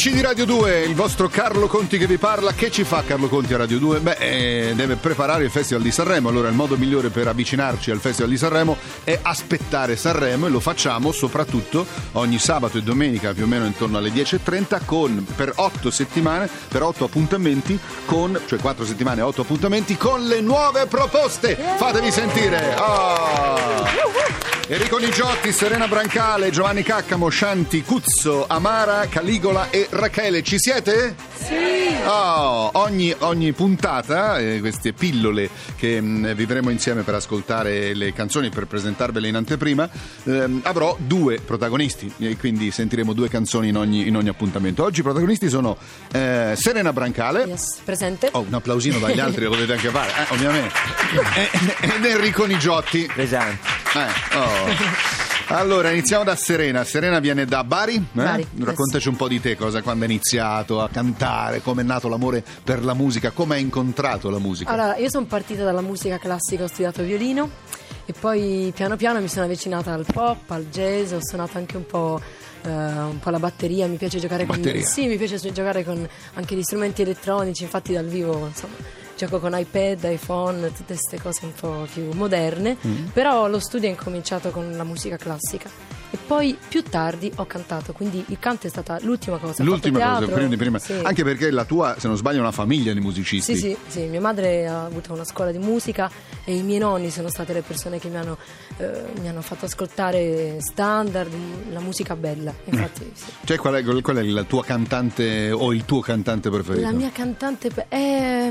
Amici di Radio 2, il vostro Carlo Conti che vi parla. Che ci fa Carlo Conti a Radio 2? Beh, eh, deve preparare il Festival di Sanremo. Allora, il modo migliore per avvicinarci al Festival di Sanremo è aspettare Sanremo e lo facciamo soprattutto ogni sabato e domenica, più o meno intorno alle 10.30, con, per 8 settimane, per 8 appuntamenti, con, cioè 4 settimane e 8 appuntamenti, con le nuove proposte. Fatevi sentire. Oh! Enrico Nigiotti, Serena Brancale, Giovanni Caccamo, Scianti, Cuzzo, Amara, Caligola e Rachele. Ci siete? Sì! Oh, ogni, ogni puntata, eh, queste pillole che mh, vivremo insieme per ascoltare le canzoni, per presentarvele in anteprima, ehm, avrò due protagonisti, e quindi sentiremo due canzoni in ogni, in ogni appuntamento. Oggi i protagonisti sono eh, Serena Brancale. Yes, presente. Oh, un applausino dagli altri lo potete anche fare, eh, ovviamente. E- Ed Enrico Nigiotti. Presente. Eh, oh. Allora, iniziamo da Serena. Serena viene da Bari. eh? Bari, Raccontaci un po' di te, cosa quando hai iniziato a cantare, come è nato l'amore per la musica, come hai incontrato la musica. Allora, io sono partita dalla musica classica, ho studiato violino e poi piano piano mi sono avvicinata al pop, al jazz, ho suonato anche un po', eh, un po' la batteria, mi piace giocare Batteria. con Sì, mi piace giocare con anche gli strumenti elettronici, infatti dal vivo, insomma, gioco con iPad, iPhone, tutte queste cose un po' più moderne, Mm. però lo studio è incominciato con la musica classica. E poi più tardi ho cantato, quindi il canto è stata l'ultima cosa. L'ultima cosa, teatro, prima di prima. sì. Anche perché la tua, se non sbaglio, è una famiglia di musicisti. Sì, sì, sì, mia madre ha avuto una scuola di musica e i miei nonni sono state le persone che mi hanno, eh, mi hanno fatto ascoltare standard, la musica bella. Infatti, sì. Cioè, qual è, qual è la tua cantante o il tuo cantante preferito? La mia cantante è.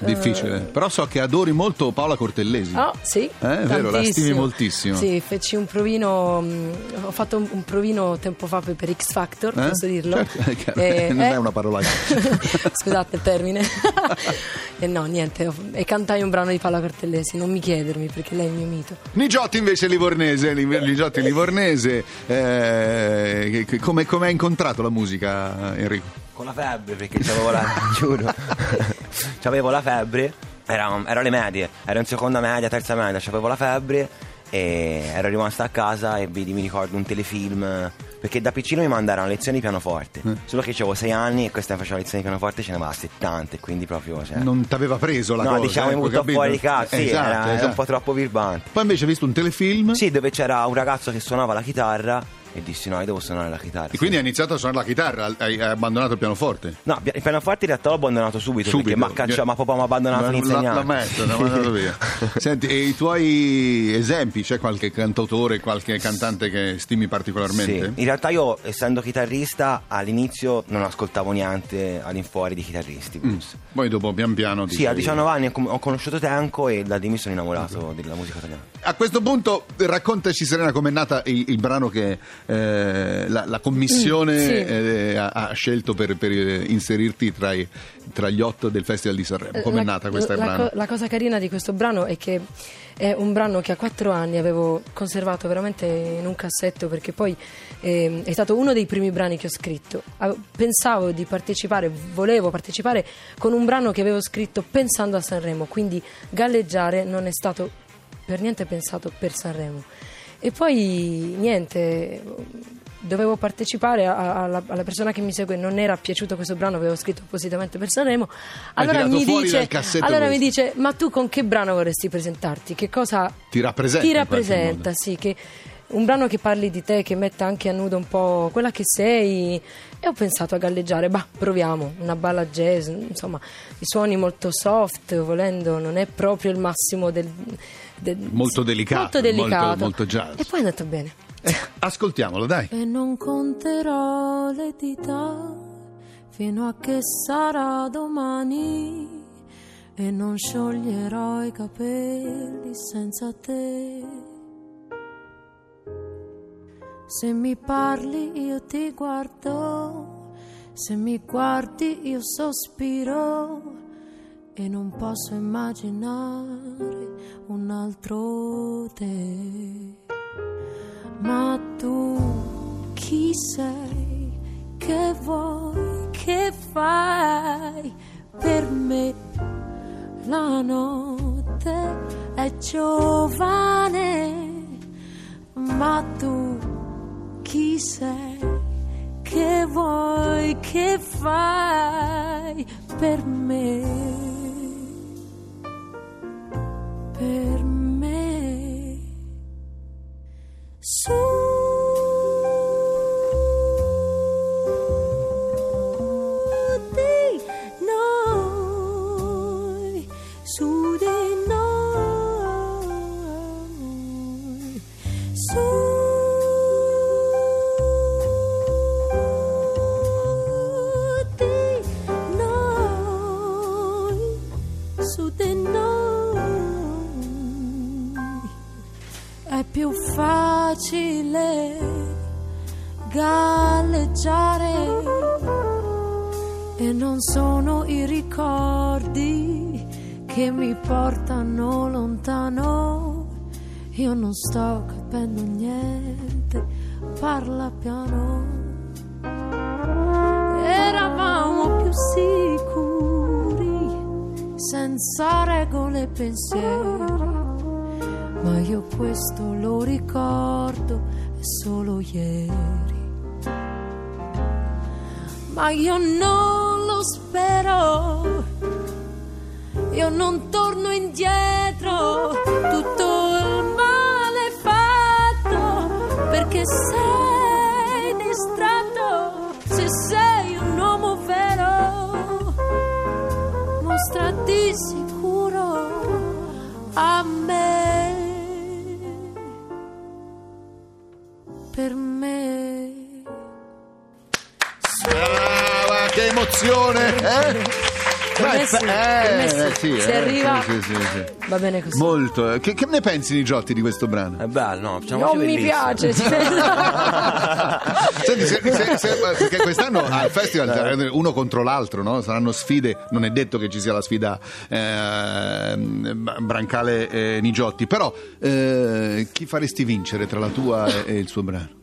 Difficile. Però so che adori molto Paola Cortellesi. Oh, sì. Eh, è vero, la stimi moltissimo. Sì, feci un provino. mh, ho fatto un, un provino tempo fa per, per X Factor, Eh? posso dirlo? Certo, è. Eh, non eh. è una parola. Scusate il termine. e no, niente. E cantai un brano di Paola Cortellesi, non mi chiedermi perché lei è il mio mito. Nigiotti invece livornese, Li- Nigiotti livornese. Eh, come, come hai incontrato la musica, Enrico? Con la febbre, perché c'avevo la. giuro. c'avevo la febbre. Era, ero alle medie, ero in seconda media, terza media, c'avevo la febbre e ero rimasto a casa e vedi, mi ricordo un telefilm. Perché da piccino mi mandarono lezioni di pianoforte. Solo che avevo sei anni e questa faceva lezioni di pianoforte ce ne aveva 70, quindi proprio. Cioè, Non t'aveva preso la no, cosa? diciamo mi butto capito? fuori di casa, sì, Esatto, era, era esatto. un po' troppo birbante. Poi invece hai visto un telefilm Sì, dove c'era un ragazzo che suonava la chitarra e dissi no, io devo suonare la chitarra. e quindi hai iniziato a suonare la chitarra, hai, abbandonato il pianoforte. No, il pianoforte in realtà l'ho abbandonato subito, Subito. perché ma caccia, ma papà mi ha abbandonato La- l'insegnante. La maestra, l'ha mandato via. Senti, e i tuoi esempi? C'è qualche cantautore, qualche cantante che stimi Sì, particolarmente? in realtà io essendo chitarrista all'inizio non ascoltavo niente all'infuori di chitarristi. Mm. Poi dopo pian piano Sì, a sei- 19 anni ho conosciuto Tenco e da lì mi sono innamorato della musica italiana. A questo punto raccontaci Serena com'è nata il, il brano che eh, la, la commissione Mm, sì. eh, ha, ha scelto per, per, eh, inserirti tra, i- tra gli otto del Festival di Sanremo. Com'è La- nata questa la, brano? co- la cosa carina di questo brano è che è un brano che a quattro anni avevo conservato veramente in un cassetto perché poi ehm, è stato uno dei primi brani che ho scritto. Pensavo di partecipare, volevo partecipare con un brano che avevo scritto pensando a Sanremo, quindi galleggiare non è stato per niente pensato per Sanremo. E poi niente, dovevo partecipare a- alla, alla persona che mi segue, non era piaciuto questo brano, avevo scritto appositamente per Sanremo. Allora, mi dice, allora mi dice: Ma tu con che brano vorresti presentarti? Che cosa Ti rappresenta? ti rappresenta? Sì, che un brano che parli di te, che metta anche a nudo un po' quella che sei. E ho pensato a galleggiare, bah, proviamo, una balla jazz, insomma, i suoni molto soft, volendo, non è proprio il massimo del. Del- Molto delicato, Molto delicato. molto- molto jazz. E poi è andato bene. Eh, ascoltiamolo, dai. E non conterò le dita fino a che sarà domani e non scioglierò i capelli senza te. Se mi parli io ti guardo, se mi guardi io sospiro e non posso immaginare un altro te. Ma tu chi sei? Che vuoi? Che fai per me? La notte è giovane, ma tu chi sei? che vuoi, che fai per me. Facile galleggiare e non sono i ricordi che mi portano lontano. Io non sto capendo niente, parla piano. Eravamo più sicuri, senza regole e pensieri. Ma io questo lo ricordo solo ieri. Ma io non lo spero. Io non torno indietro, tutto il male fatto, perché sei distratto, se sei un uomo vero, mostrati sicuro a per me. Ah, che emozione! Eh? Per me sì, eh, per me sì. eh, Se eh, arriva sì, sì, sì, sì. va bene così. Molto. Che, che ne pensi di Giotti di questo brano? È bello, no? Facciamoci non mi bellissimo. piace. Senti, se- se- se- perché quest'anno al festival saranno uno contro l'altro, no? Saranno sfide, non è detto che ci sia la sfida eh, Brancale e Nigiotti, però eh, chi faresti vincere tra la tua e, e il suo brano?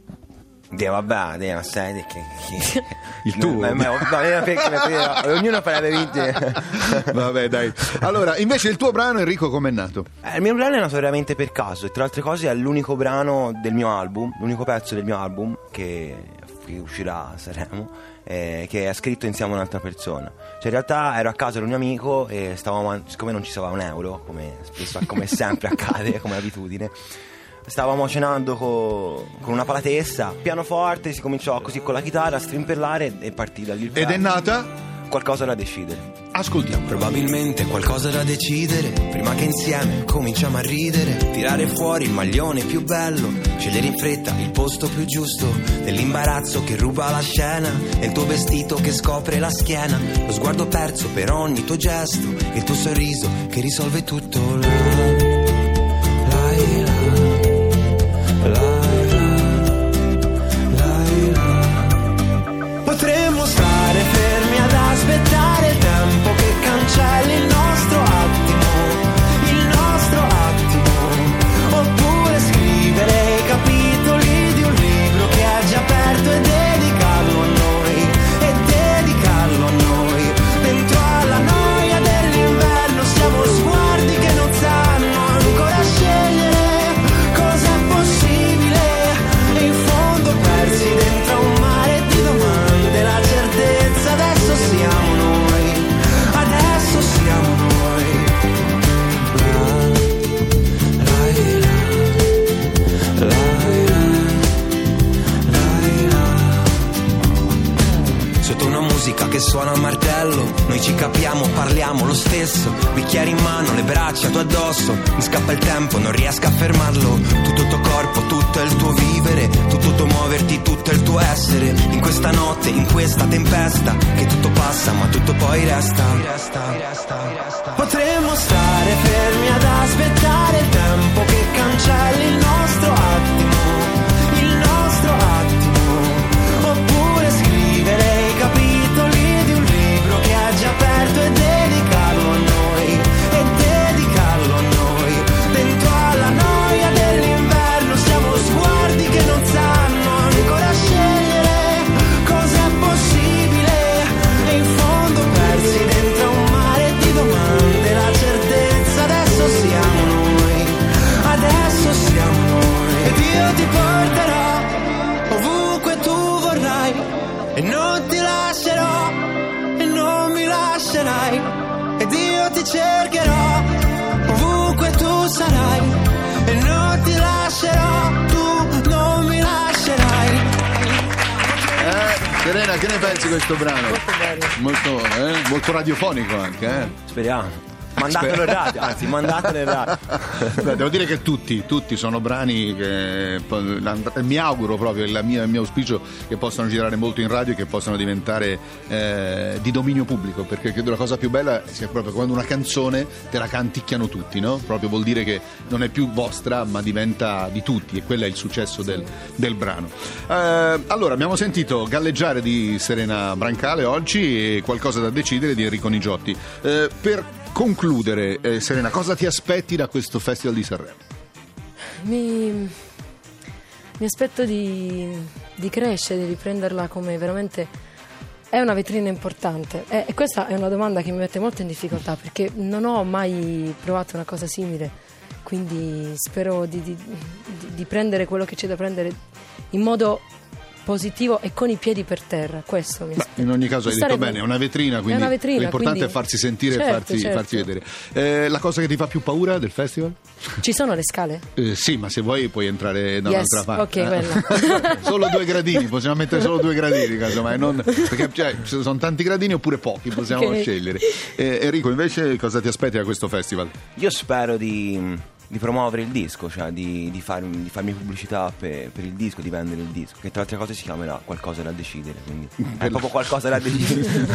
Dio, vabbè, Dio, sai che... che... Il tuo? No, ma- ma- ma- perché- perché- ognuno farebbe vincere. Vabbè, dai. Allora, invece il tuo brano, Enrico, com'è nato? Eh, Il mio brano è nato veramente per caso e tra le altre cose è l'unico brano del mio album, l'unico pezzo del mio album che, che uscirà a Sanremo, eh, che è scritto insieme a un'altra persona. Cioè in realtà ero a casa con un mio amico e stavamo, siccome non ci stava un euro, come spesso, come sempre accade, come abitudine, stavamo cenando co- con una palatessa, pianoforte, si cominciò così con la chitarra a strimpellare e partì da lì il Ed è nata? Qualcosa da decidere. Ascoltiamo. Probabilmente qualcosa da decidere. Prima che insieme cominciamo a ridere. Tirare fuori il maglione più bello. Scegliere in fretta il posto più giusto. Dell'imbarazzo che ruba la scena. E il tuo vestito che scopre la schiena. Lo sguardo perso per ogni tuo gesto. Il tuo sorriso che risolve tutto. La, musica che suona a martello. Noi ci capiamo, parliamo lo stesso. Bicchieri in mano, le braccia tu addosso. Mi scappa il tempo, non riesco a fermarlo. Tutto il tuo corpo, tutto il tuo vivere. Tutto il tuo muoverti, tutto il tuo essere. In questa notte, in questa tempesta Che tutto passa ma tutto poi resta. Potremmo stare fermi ad aspettare il tempo che cancelli Serena, che ne pensi di questo brano? Molto bello. Molto, eh, molto radiofonico anche, eh? Speriamo. Mandatelo in radio, anzi, mandatelo in radio. Devo dire che tutti, tutti sono brani che mi auguro proprio, la mia- il mio auspicio che possano girare molto in radio e che possano diventare eh, di dominio pubblico, perché credo la cosa più bella sia proprio quando una canzone te la canticchiano tutti, no? Proprio vuol dire che non è più vostra, ma diventa di tutti e quello è il successo del, del brano. Eh, allora, abbiamo sentito galleggiare di Serena Brancale oggi e qualcosa da decidere di Enrico Nigiotti. Eh, per concludere, eh, Serena, cosa ti aspetti da questo Festival di Sanremo? Mi, mi aspetto di, di crescere, di riprenderla come veramente è una vetrina importante e, e questa è una domanda che mi mette molto in difficoltà perché non ho mai provato una cosa simile, quindi spero di, di- di- di prendere quello che c'è da prendere in modo positivo e con i piedi per terra, questo mi aspetto. In ogni caso hai detto stare- bene, è una vetrina, quindi una vetrina, l'importante quindi- è farsi sentire e Certo, farsi, certo. farsi vedere. Eh, la cosa che ti fa più paura del festival? Ci sono le scale? Eh, sì, ma se vuoi puoi entrare da Yes, un'altra parte. ok, eh. solo due gradini, possiamo mettere solo due gradini, casomai, non- perché cioè, ci sono tanti gradini oppure pochi, possiamo Ok. scegliere. Eh, Enrico, invece cosa ti aspetti da questo festival? Io spero di, di promuovere il disco, cioè di, di, far- di farmi pubblicità per, per il disco, di vendere il disco, che tra altre cose si chiamerà qualcosa da decidere, quindi è proprio qualcosa da decidere.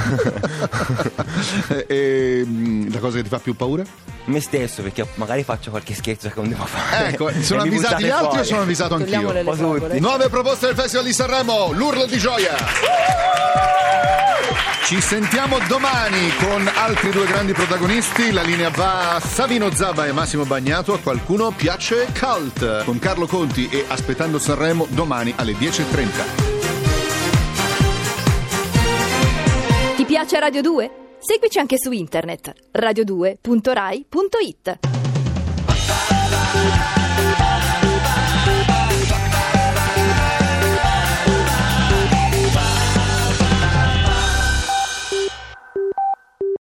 E, mh, la cosa che ti fa più paura? Me stesso, perché magari faccio qualche scherzo che non devo fare. Ecco, sono avvisati gli altri o fuori. sono avvisato anch'io? Nuove proposte del Festival di Sanremo, l'urlo di gioia. Ci sentiamo domani con altri due grandi protagonisti. La linea va a Savino Zaba e Massimo Bagnato. A qualcuno piace Cult con Carlo Conti e Aspettando Sanremo domani alle 10.30. Ti piace Radio 2? Seguici anche su internet radio2.rai.it.